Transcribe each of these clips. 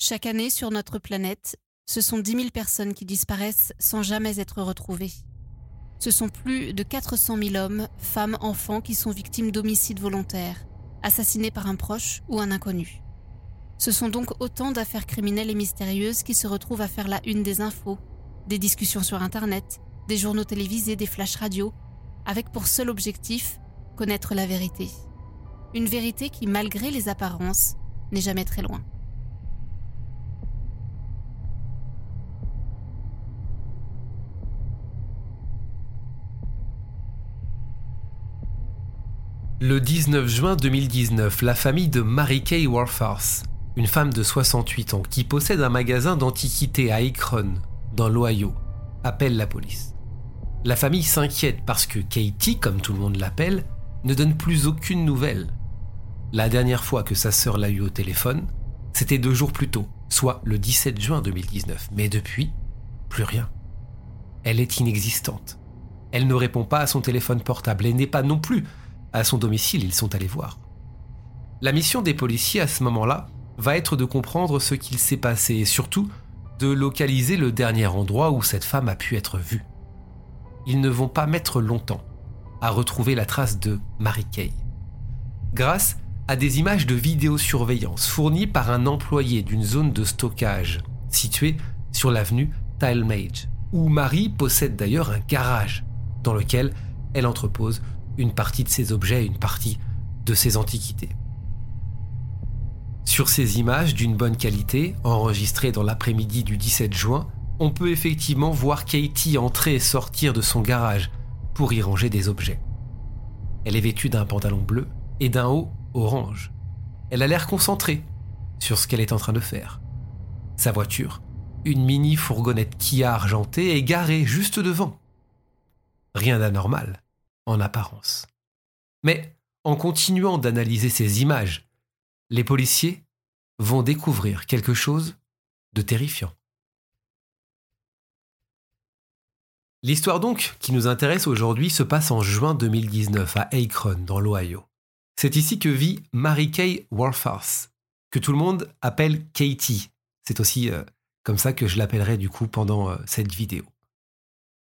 Chaque année sur notre planète, ce sont 10 000 personnes qui disparaissent sans jamais être retrouvées. Ce sont plus de 400 000 hommes, femmes, enfants qui sont victimes d'homicides volontaires, assassinés par un proche ou un inconnu. Ce sont donc autant d'affaires criminelles et mystérieuses qui se retrouvent à faire la une des infos, des discussions sur Internet, des journaux télévisés, des flashs radio, avec pour seul objectif connaître la vérité. Une vérité qui, malgré les apparences, n'est jamais très loin. Le 19 juin 2019, la famille de Mary Kay Warfarth, une femme de 68 ans qui possède un magasin d'antiquités à Akron, dans l'Ohio, appelle la police. La famille s'inquiète parce que Katie, comme tout le monde l'appelle, ne donne plus aucune nouvelle. La dernière fois que sa sœur l'a eu au téléphone, c'était deux jours plus tôt, soit le 17 juin 2019. Mais depuis, plus rien. Elle est inexistante. Elle ne répond pas à son téléphone portable et n'est pas non plus à son domicile, ils sont allés voir. La mission des policiers à ce moment-là va être de comprendre ce qu'il s'est passé et surtout de localiser le dernier endroit où cette femme a pu être vue. Ils ne vont pas mettre longtemps à retrouver la trace de Mary Kay. Grâce à des images de vidéosurveillance fournies par un employé d'une zone de stockage située sur l'avenue Tilmage, où Marie possède d'ailleurs un garage dans lequel elle entrepose une partie de ses objets et une partie de ses antiquités. Sur ces images d'une bonne qualité, enregistrées dans l'après-midi du 17 juin, on peut effectivement voir Katie entrer et sortir de son garage pour y ranger des objets. Elle est vêtue d'un pantalon bleu et d'un haut orange. Elle a l'air concentrée sur ce qu'elle est en train de faire. Sa voiture, une mini fourgonnette Kia argentée, est garée juste devant. Rien d'anormal en apparence. Mais en continuant d'analyser ces images, les policiers vont découvrir quelque chose de terrifiant. L'histoire donc qui nous intéresse aujourd'hui se passe en juin 2019 à Akron, dans l'Ohio. C'est ici que vit Mary Kay Warfarth, que tout le monde appelle Katie. C'est aussi euh, comme ça que je l'appellerai du coup pendant euh, cette vidéo.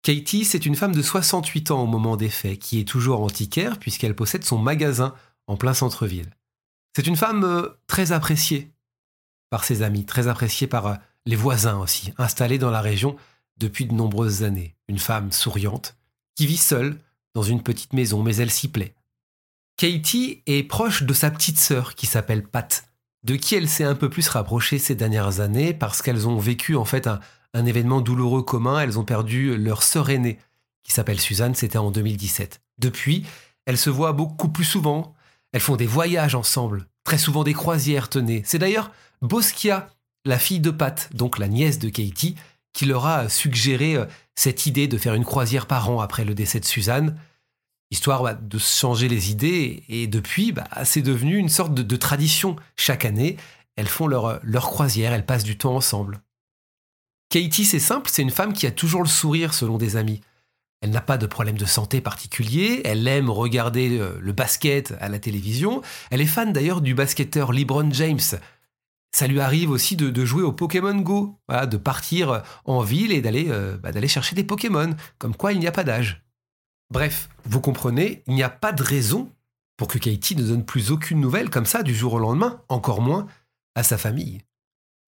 Katie, c'est une femme de 68 ans au moment des faits, qui est toujours antiquaire puisqu'elle possède son magasin en plein centre-ville. C'est une femme euh, très appréciée par ses amis, très appréciée par euh, les voisins aussi, installés dans la région depuis de nombreuses années. Une femme souriante, qui vit seule dans une petite maison, mais elle s'y plaît. Katie est proche de sa petite sœur qui s'appelle Pat, de qui elle s'est un peu plus rapprochée ces dernières années parce qu'elles ont vécu en fait un, un événement douloureux commun. Elles ont perdu leur sœur aînée, qui s'appelle Suzanne, c'était en 2017. Depuis, elles se voient beaucoup plus souvent. Elles font des voyages ensemble, très souvent des croisières, tenez. C'est d'ailleurs Boskia, la fille de Pat, donc la nièce de Katie, qui leur a suggéré euh, cette idée de faire une croisière par an après le décès de Suzanne, histoire bah, de changer les idées. Et depuis, bah, c'est devenu une sorte de, tradition. Chaque année, elles font leur, leur croisière, elles passent du temps ensemble. Katie, c'est simple, c'est une femme qui a toujours le sourire selon des amis. Elle n'a pas de problème de santé particulier, elle aime regarder euh, le basket à la télévision, elle est fan d'ailleurs du basketteur LeBron James. Ça lui arrive aussi de, jouer au Pokémon Go, de partir en ville et euh, bah, d'aller chercher des Pokémon, comme quoi il n'y a pas d'âge. Bref, vous comprenez, il n'y a pas de raison pour que Katie ne donne plus aucune nouvelle comme ça du jour au lendemain, encore moins à sa famille.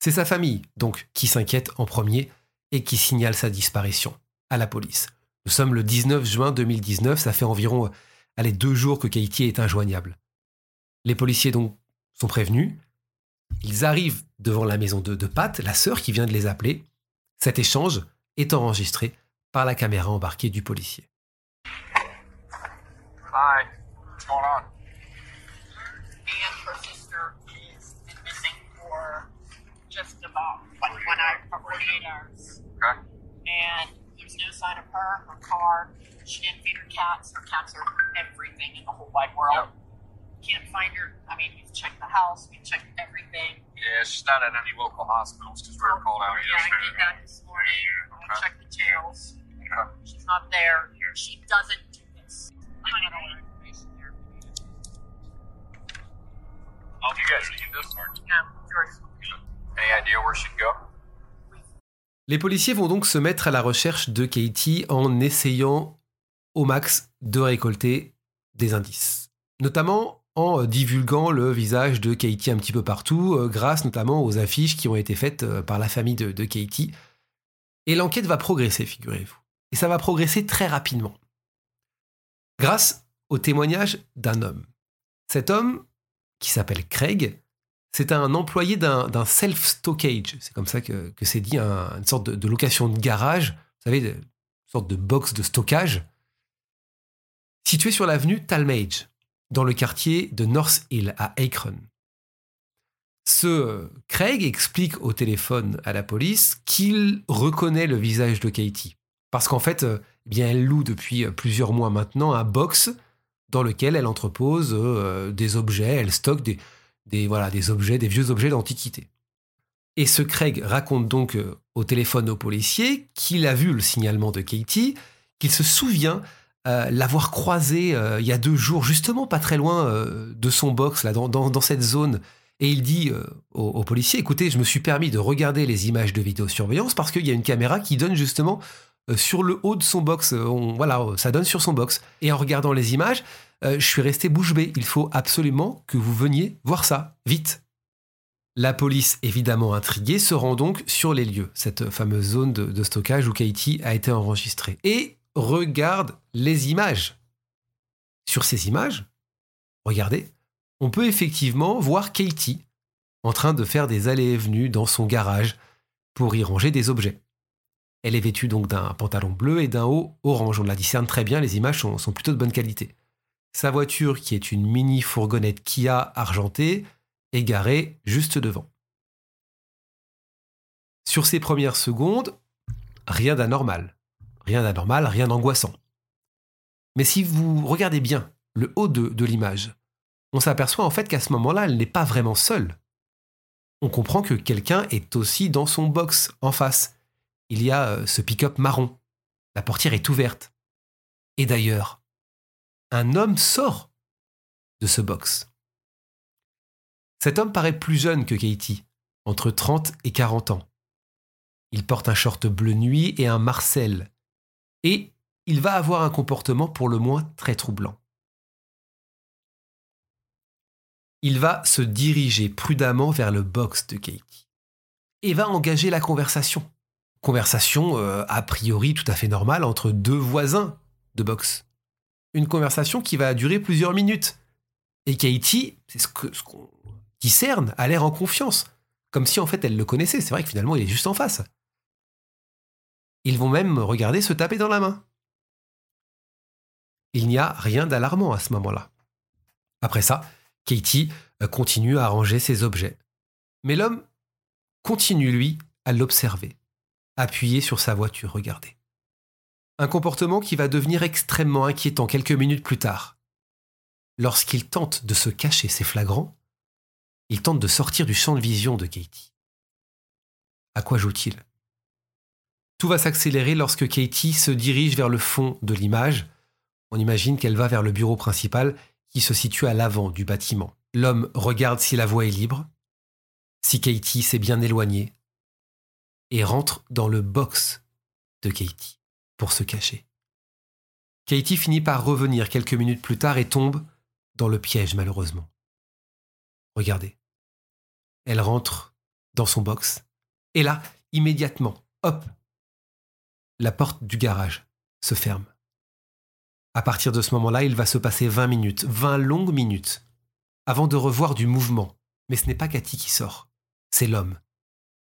C'est sa famille, donc, qui s'inquiète en premier et qui signale sa disparition à la police. Nous sommes le 19 juin 2019, ça fait environ allez, deux jours que Katie est injoignable. Les policiers donc sont prévenus. Ils arrivent devant la maison de, de Pat, la sœur qui vient de les appeler. Cet échange est enregistré par la caméra embarquée du policier. Hour, 48 hours. Okay. And there's no sign of her, her car. She didn't feed her cats. Her cats are everything in the whole wide world. Yep. Can't find her. I mean, we've checked the house, we've checked everything. Yeah, she's not at any local hospitals because we were called out yeah, yesterday. I did that this morning. Yeah, okay. I checked the tails. Okay. She's not there. She doesn't do this. I don't know information there. Oh, you guys need this part? Yeah, George. Any idea Les policiers vont donc se mettre à la recherche de Katie en essayant au max de récolter des indices. Notamment en divulguant le visage de Katie un petit peu partout, euh, grâce notamment aux affiches qui ont été faites euh, par la famille de, de Katie. Et l'enquête va progresser, figurez-vous. Et ça va progresser très rapidement. Grâce au témoignage d'un homme. Cet homme, qui s'appelle Craig, c'est un employé d'un self-stockage. C'est comme ça que, c'est dit, une sorte de, location de garage, vous savez, une sorte de box de stockage, situé sur l'avenue Talmage, dans le quartier de North Hill, à Akron. Ce Craig explique au téléphone à la police qu'il reconnaît le visage de Katie. Parce qu'en fait, eh bien, elle loue depuis plusieurs mois maintenant un box dans lequel elle entrepose euh, des objets, elle stocke des, des, voilà, des objets, des vieux objets d'antiquité. Et ce Craig raconte donc euh, au téléphone au policier qu'il a vu le signalement de Katie, qu'il se souvient euh, l'avoir croisé euh, il y a deux jours, justement pas très loin de son box, là, dans, cette zone. Et il dit au, au, policier, écoutez, je me suis permis de regarder les images de vidéosurveillance parce qu'il y a une caméra qui donne justement sur le haut de son box. voilà, ça donne sur son box. Et en regardant les images, euh, je suis resté bouche bée. Il faut absolument que vous veniez voir ça, vite. La police, évidemment intriguée, se rend donc sur les lieux, cette fameuse zone de, stockage où Katie a été enregistrée, et regarde les images. Sur ces images, regardez, on peut effectivement voir Katie en train de faire des allées et venues dans son garage pour y ranger des objets. Elle est vêtue donc d'un pantalon bleu et d'un haut orange. On la discerne très bien, les images sont plutôt de bonne qualité. Sa voiture, qui est une mini fourgonnette Kia argentée, est garée juste devant. Sur ces premières secondes, rien d'anormal. Rien d'anormal, rien d'angoissant. Mais si vous regardez bien le haut de, de l'image, on s'aperçoit en fait qu'à ce moment-là, elle n'est pas vraiment seule. On comprend que quelqu'un est aussi dans son box en face. Il y a euh, ce pick-up marron. La portière est ouverte. Et d'ailleurs, un homme sort de ce box. Cet homme paraît plus jeune que Katie, entre 30 et 40 ans. Il porte un short bleu nuit et un marcel, et il va avoir un comportement pour le moins très troublant. Il va se diriger prudemment vers le box de Katie et va engager la conversation. Conversation euh, a priori tout à fait normale entre deux voisins de boxe une conversation qui va durer plusieurs minutes. Et Katie, c'est ce qu'on ce discerne, a l'air en confiance, comme si en fait elle le connaissait. C'est vrai que finalement il est juste en face. Ils vont même regarder se taper dans la main. Il n'y a rien d'alarmant à ce moment-là. Après ça, Katie euh, continue à ranger ses objets. Mais l'homme continue, lui, à l'observer, appuyé sur sa voiture, regardez. Un comportement qui va devenir extrêmement inquiétant quelques minutes plus tard. Lorsqu'il tente de se cacher, c'est flagrant, il tente de sortir du champ de vision de Katie. À quoi joue-t-il? Tout va s'accélérer lorsque Katie se dirige vers le fond de l'image. On imagine qu'elle va vers le bureau principal qui se situe à l'avant du bâtiment. L'homme regarde si la voie est libre, si Katie s'est bien éloignée, et rentre dans le box de Katie pour se cacher. Katie finit par revenir quelques minutes plus tard et tombe dans le piège malheureusement. Regardez. Elle rentre dans son box et là, immédiatement, hop, la porte du garage se ferme. À partir de ce moment-là, il va se passer 20 minutes, 20 longues minutes, avant de revoir du mouvement. Mais ce n'est pas Cathy qui sort, c'est l'homme.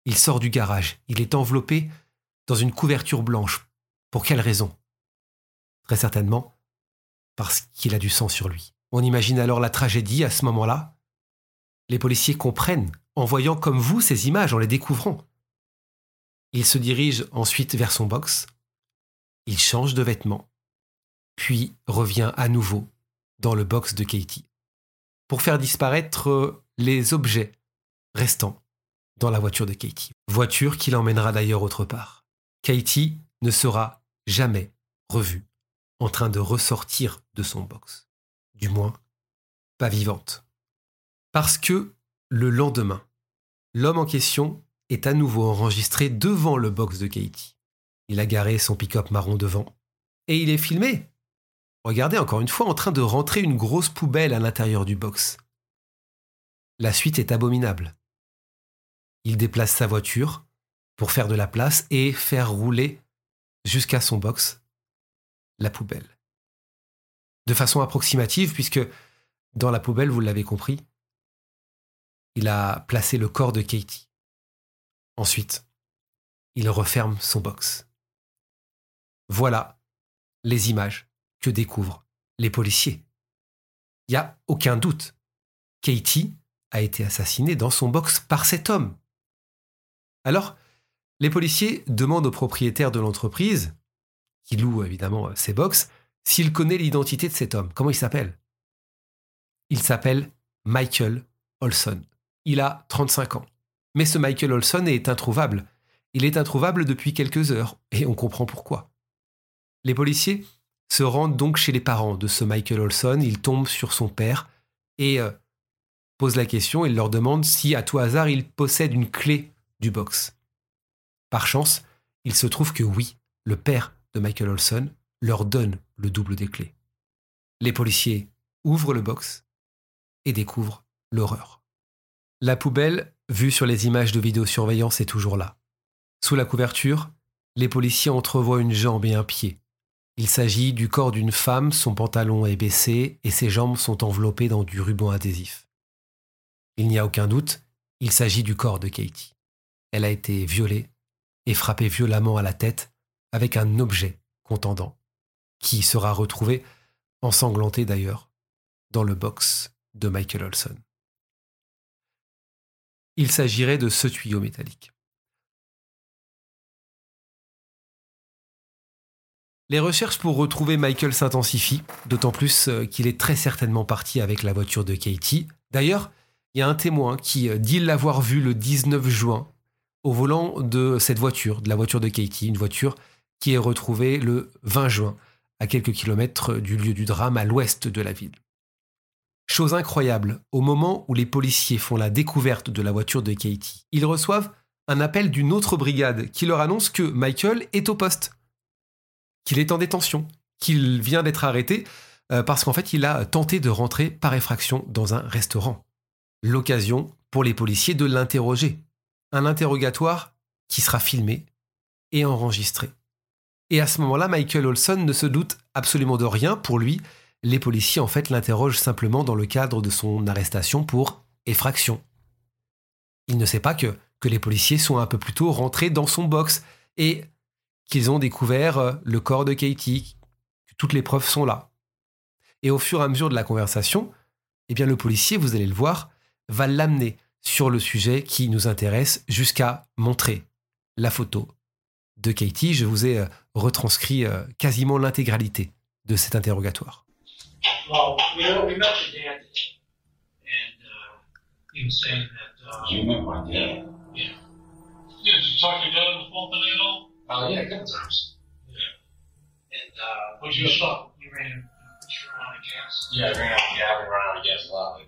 Il sort du garage, il est enveloppé dans une couverture blanche pour quelle raison? Très certainement parce qu'il a du sang sur lui. On imagine alors la tragédie à ce moment-là. Les policiers comprennent en voyant comme vous ces images, en les découvrant. Il se dirige ensuite vers son box, il change de vêtements, puis revient à nouveau dans le box de Katie, pour faire disparaître les objets restants dans la voiture de Katie. Voiture qui l'emmènera d'ailleurs autre part. Katie ne sera jamais revue en train de ressortir de son box. Du moins, pas vivante. Parce que le lendemain, l'homme en question est à nouveau enregistré devant le box de Katie. Il a garé son pick-up marron devant. Et il est filmé. Regardez encore une fois en train de rentrer une grosse poubelle à l'intérieur du box. La suite est abominable. Il déplace sa voiture pour faire de la place et faire rouler jusqu'à son box la poubelle. De façon approximative, puisque dans la poubelle, vous l'avez compris, il a placé le corps de Katie. Ensuite, il referme son box. Voilà les images que découvrent les policiers. Il n'y a aucun doute. Katie a été assassinée dans son box par cet homme. Alors, les policiers demandent au propriétaire de l'entreprise, qui loue évidemment ses box, s'il connaît l'identité de cet homme. Comment il s'appelle? Il s'appelle Michael Olson. Il a 35 ans. Mais ce Michael Olson est introuvable. Il est introuvable depuis quelques heures, et on comprend pourquoi. Les policiers se rendent donc chez les parents de ce Michael Olson, ils tombent sur son père et euh, posent la question et leur demandent si à tout hasard il possède une clé du box. Par chance, il se trouve que oui, le père de Michael Olson leur donne le double des clés. Les policiers ouvrent le box et découvrent l'horreur. La poubelle, vue sur les images de vidéosurveillance, est toujours là. Sous la couverture, les policiers entrevoient une jambe et un pied. Il s'agit du corps d'une femme, son pantalon est baissé et ses jambes sont enveloppées dans du ruban adhésif. Il n'y a aucun doute, il s'agit du corps de Katie. Elle a été violée et frappée violemment à la tête avec un objet contendant, qui sera retrouvé, ensanglanté d'ailleurs, dans le box de Michael Olson. Il s'agirait de ce tuyau métallique. Les recherches pour retrouver Michael s'intensifient, d'autant plus euh, qu'il est très certainement parti avec la voiture de Katie. D'ailleurs, il y a un témoin qui euh, dit l'avoir vu le 19 juin au volant de cette voiture, de la voiture de Katie, une voiture qui est retrouvée le 20 juin, à quelques kilomètres du lieu du drame à l'ouest de la ville. Chose incroyable, au moment où les policiers font la découverte de la voiture de Katie, ils reçoivent un appel d'une autre brigade qui leur annonce que Michael est au poste qu'il est en détention, qu'il vient d'être arrêté euh, parce qu'en fait il a tenté de rentrer par effraction dans un restaurant. L'occasion pour les policiers de l'interroger. Un interrogatoire qui sera filmé et enregistré. Et à ce moment-là, Michael Olson ne se doute absolument de rien. Pour lui, les policiers en fait l'interrogent simplement dans le cadre de son arrestation pour effraction. Il ne sait pas que, les policiers sont un peu plus tôt rentrés dans son box et qu'ils ont découvert euh, le corps de Katie, que toutes les preuves sont là. Et au fur et à mesure de la conversation, eh bien le policier, vous allez le voir, va l'amener sur le sujet qui nous intéresse jusqu'à montrer la photo de Katie. Je vous ai euh, retranscrit euh, quasiment l'intégralité de cet interrogatoire. Well, we know we met your dad today, and uh, he was saying that. Uh, You met my dad? Yeah. Yeah, did you talk to your dad on the phone today at all? Oh yeah, good times. And uh, what you saw? You ran, you ran out of gas? Yeah, I ran out. Yeah, I've been running out of gas a lot lately.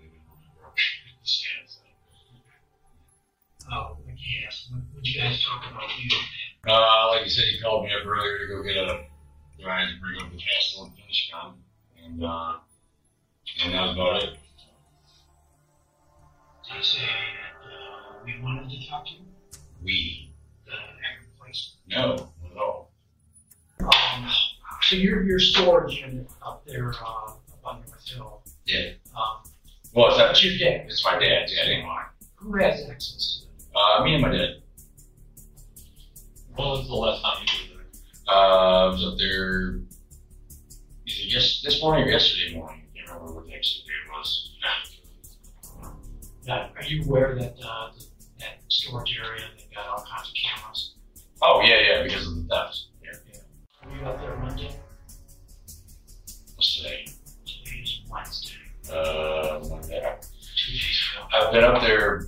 Oh, let me ask. What would you guys talk about? You Uh, like you said, he called me up earlier to go get a ride to bring up the castle and finish gun, and uh, and that was about it. Did he say that uh, we wanted to talk to you? We The Akron place. no, not at all. Um, so your your storage unit up there uh, up on North Hill. Yeah. Um, Well, it's not. your dad. It's my dad's. Yeah, mine. Who has access to it? Uh, me and my dad. When was the last time you were there? Uh, I was up there either yes this morning or yesterday morning. I can't remember what the actual day it was. Now, are you aware that uh, that storage area they've got all kinds of cameras? Oh yeah, yeah, because of the theft. Yeah, yeah. Were you up there Monday? What's today? Today's Wednesday. Uh, Monday. Two days ago. I've been up there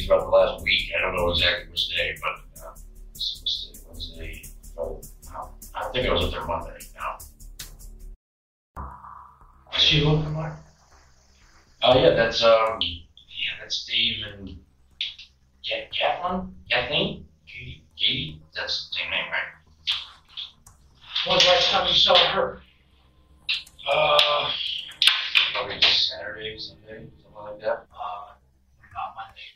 throughout the last week. I don't know exactly which day, but uh, what's, what's today? Wednesday. Oh, no. I think I was up there Monday. Now. She looking like? Oh yeah, that's um, yeah, that's Dave and Ka- Kathleen? Kathleen? Katie? Katie? That's the same name, right? When's the last time you saw her? Uh, probably just Saturday, something like that. Uh, not Monday.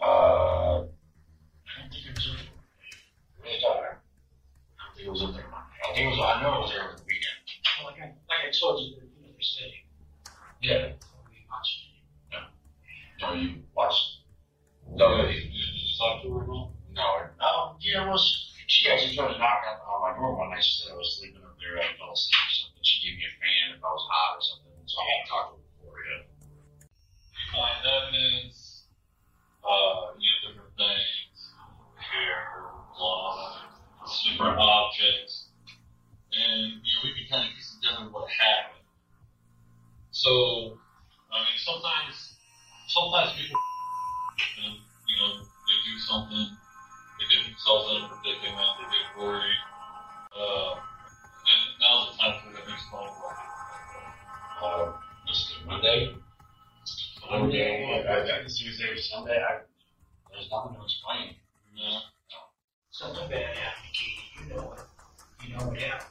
Uh, I don't think it was over. really don't know. I don't think it was up there Monday. I it was, I know it was there over the weekend. Like I, like I told you, they're, you know, they're staying. Yeah. We watched it. No, you watched. No, Yeah, no, you, you just talked to her, no? no. Um, yeah, well, she, she actually tried to knock on, on my door one night. She said I was sleeping up there. I fell asleep or something. She gave me a fan if I was hot or something. So I haven't talked something, they get themselves in a predicament, they get worried, uh, and now's the time for them to explain what Uh, just Monday. Monday, I, I, Tuesday, or Sunday. I, there's nothing to explain. you know. Something bad happened, Katie. You know it. You know what happened.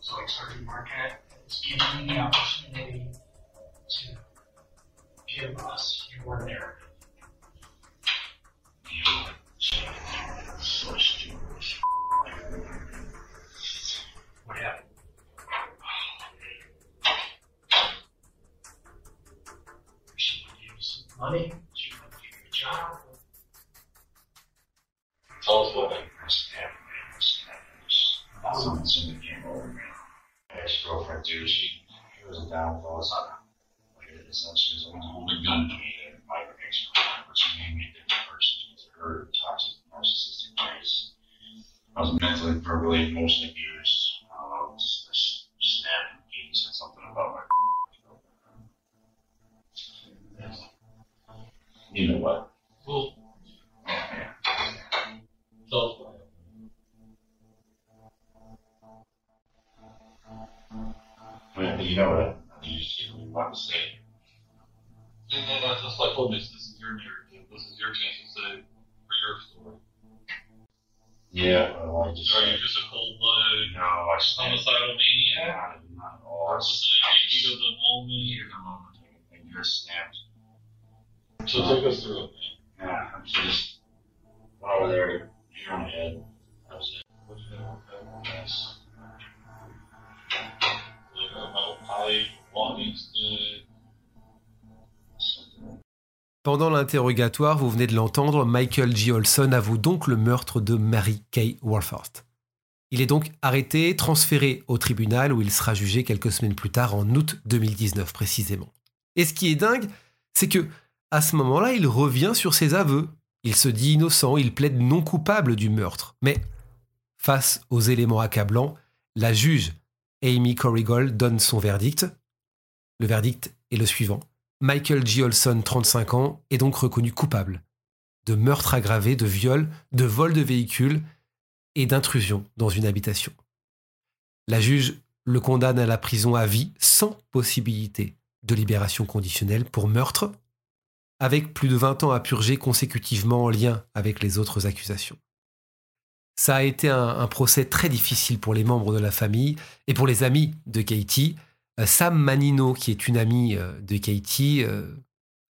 So like Sergeant Marquette is giving you the opportunity to give us your narrative. So stupid. What happened? She wanted to give you some money. You what me and my ex-girlfriend, but she made me a different person. She was her toxic, narcissistic ways. I mentally, verbally, emotionally abused. Uh, just, just snapping. He said something about my You know what? Well, Yeah. tell us what happened. Well, you know what? You just really want to say. And then that's just like, well, this, this is your narrative. This is your chance to say for your story. Yeah, I just. Are you just a cold-blooded No, I snapped. homicidal maniac? Yeah, not at all. Or I was just, it uh, I a heat just of the moment? heat of the moment. And just snapped. So take us through it, man. Yeah, I'm just went over there, hit on the head. That was it. What you know, okay. Yes. Like a metal pipe, walking stick. Pendant l'interrogatoire, vous venez de l'entendre, Michael G. Olson avoue donc le meurtre de Mary Kay Warford. Il est donc arrêté, transféré au tribunal où il sera jugé quelques semaines plus tard, en août 2019 précisément. Et ce qui est dingue, c'est que à ce moment-là, il revient sur ses aveux. Il se dit innocent, il plaide non coupable du meurtre. Mais face aux éléments accablants, la juge Amy Corrigal donne son verdict. Le verdict est le suivant. Michael G. Olson, 35 ans, est donc reconnu coupable de meurtre aggravé, de viol, de vol de véhicule et d'intrusion dans une habitation. La juge le condamne à la prison à vie sans possibilité de libération conditionnelle pour meurtre, avec plus de 20 ans à purger consécutivement en lien avec les autres accusations. Ça a été un, un procès très difficile pour les membres de la famille et pour les amis de Katie. Euh, Sam Manino, qui est une amie euh, de Katie, euh,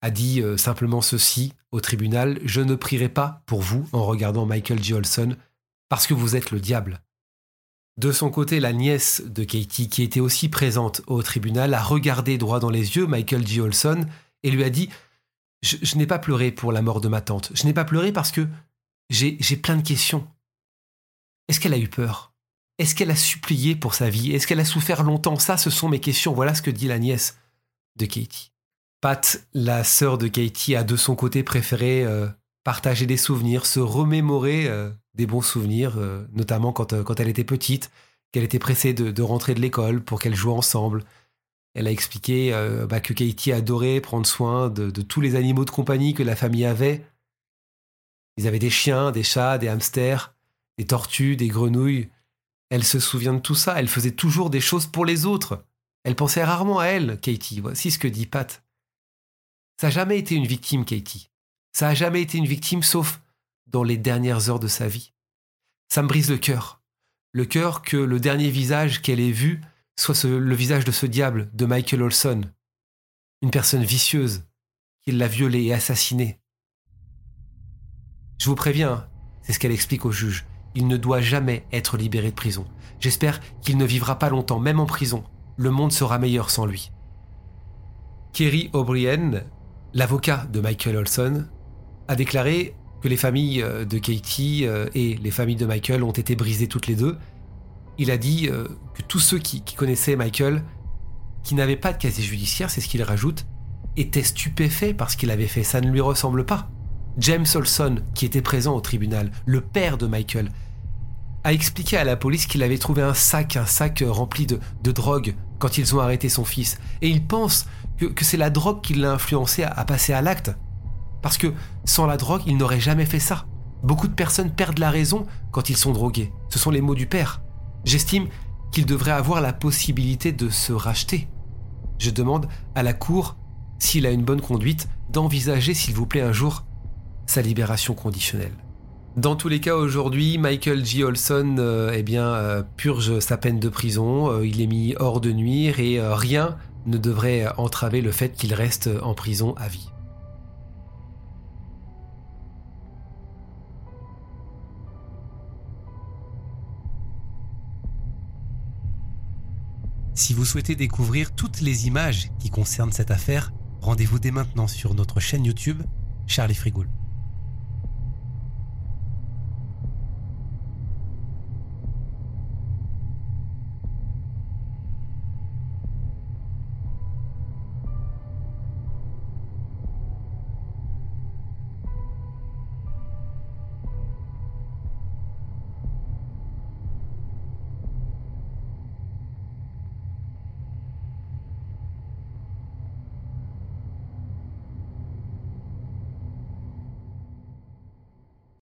a dit simplement ceci au tribunal Je ne prierai pas pour vous en regardant Michael J. Olson parce que vous êtes le diable. De son côté, la nièce de Katie, qui était aussi présente au tribunal, a regardé droit dans les yeux Michael J. Olson et lui a dit Je, je n'ai pas pleuré pour la mort de ma tante. Je n'ai pas pleuré parce que j'ai plein de questions. Est-ce qu'elle a eu peur? Est-ce qu'elle a supplié pour sa vie? Est-ce qu'elle a souffert longtemps? Ça, ce sont mes questions. Voilà ce que dit la nièce de Katie. Pat, la sœur de Katie, a de son côté préféré euh, partager des souvenirs, se remémorer euh, des bons souvenirs, euh, notamment quand, quand elle était petite, qu'elle était pressée de, rentrer de l'école pour qu'elles jouent ensemble. Elle a expliqué bah, que Katie adorait prendre soin de, de tous les animaux de compagnie que la famille avait. Ils avaient des chiens, des chats, des hamsters, des tortues, des grenouilles. Elle se souvient de tout ça. Elle faisait toujours des choses pour les autres. Elle pensait rarement à elle, Katie. Voici ce que dit Pat. Ça n'a jamais été une victime, Katie. Ça n'a jamais été une victime sauf dans les dernières heures de sa vie. Ça me brise le cœur. Le cœur que le dernier visage qu'elle ait vu soit le visage de ce diable, de Michael Olson. Une personne vicieuse qui l'a violée et assassinée. Je vous préviens, c'est ce qu'elle explique au juge. Il ne doit jamais être libéré de prison. J'espère qu'il ne vivra pas longtemps, même en prison. Le monde sera meilleur sans lui. Kerry O'Brien, l'avocat de Michael Olson, a déclaré que les familles euh, de Katie euh, et les familles de Michael ont été brisées toutes les deux. Il a dit euh, que tous ceux qui, connaissaient Michael, qui n'avaient pas de casier judiciaire, c'est ce qu'il rajoute, étaient stupéfaits parce qu'il avait fait. Ça ne lui ressemble pas. James Olson, qui était présent au tribunal, le père de Michael, a expliqué à la police qu'il avait trouvé un sac, un sac rempli de, drogue quand ils ont arrêté son fils. Et il pense que, c'est la drogue qui l'a influencé à passer à l'acte. Parce que sans la drogue, il n'aurait jamais fait ça. Beaucoup de personnes perdent la raison quand ils sont drogués. Ce sont les mots du père. J'estime qu'il devrait avoir la possibilité de se racheter. Je demande à la Cour, s'il a une bonne conduite, d'envisager, s'il vous plaît, un jour, sa libération conditionnelle. Dans tous les cas, aujourd'hui, Michael G. Olson euh, eh bien, euh, purge sa peine de prison, euh, il est mis hors de nuire et rien ne devrait entraver le fait qu'il reste en prison à vie. Si vous souhaitez découvrir toutes les images qui concernent cette affaire, rendez-vous dès maintenant sur notre chaîne YouTube Charlie Frigoul.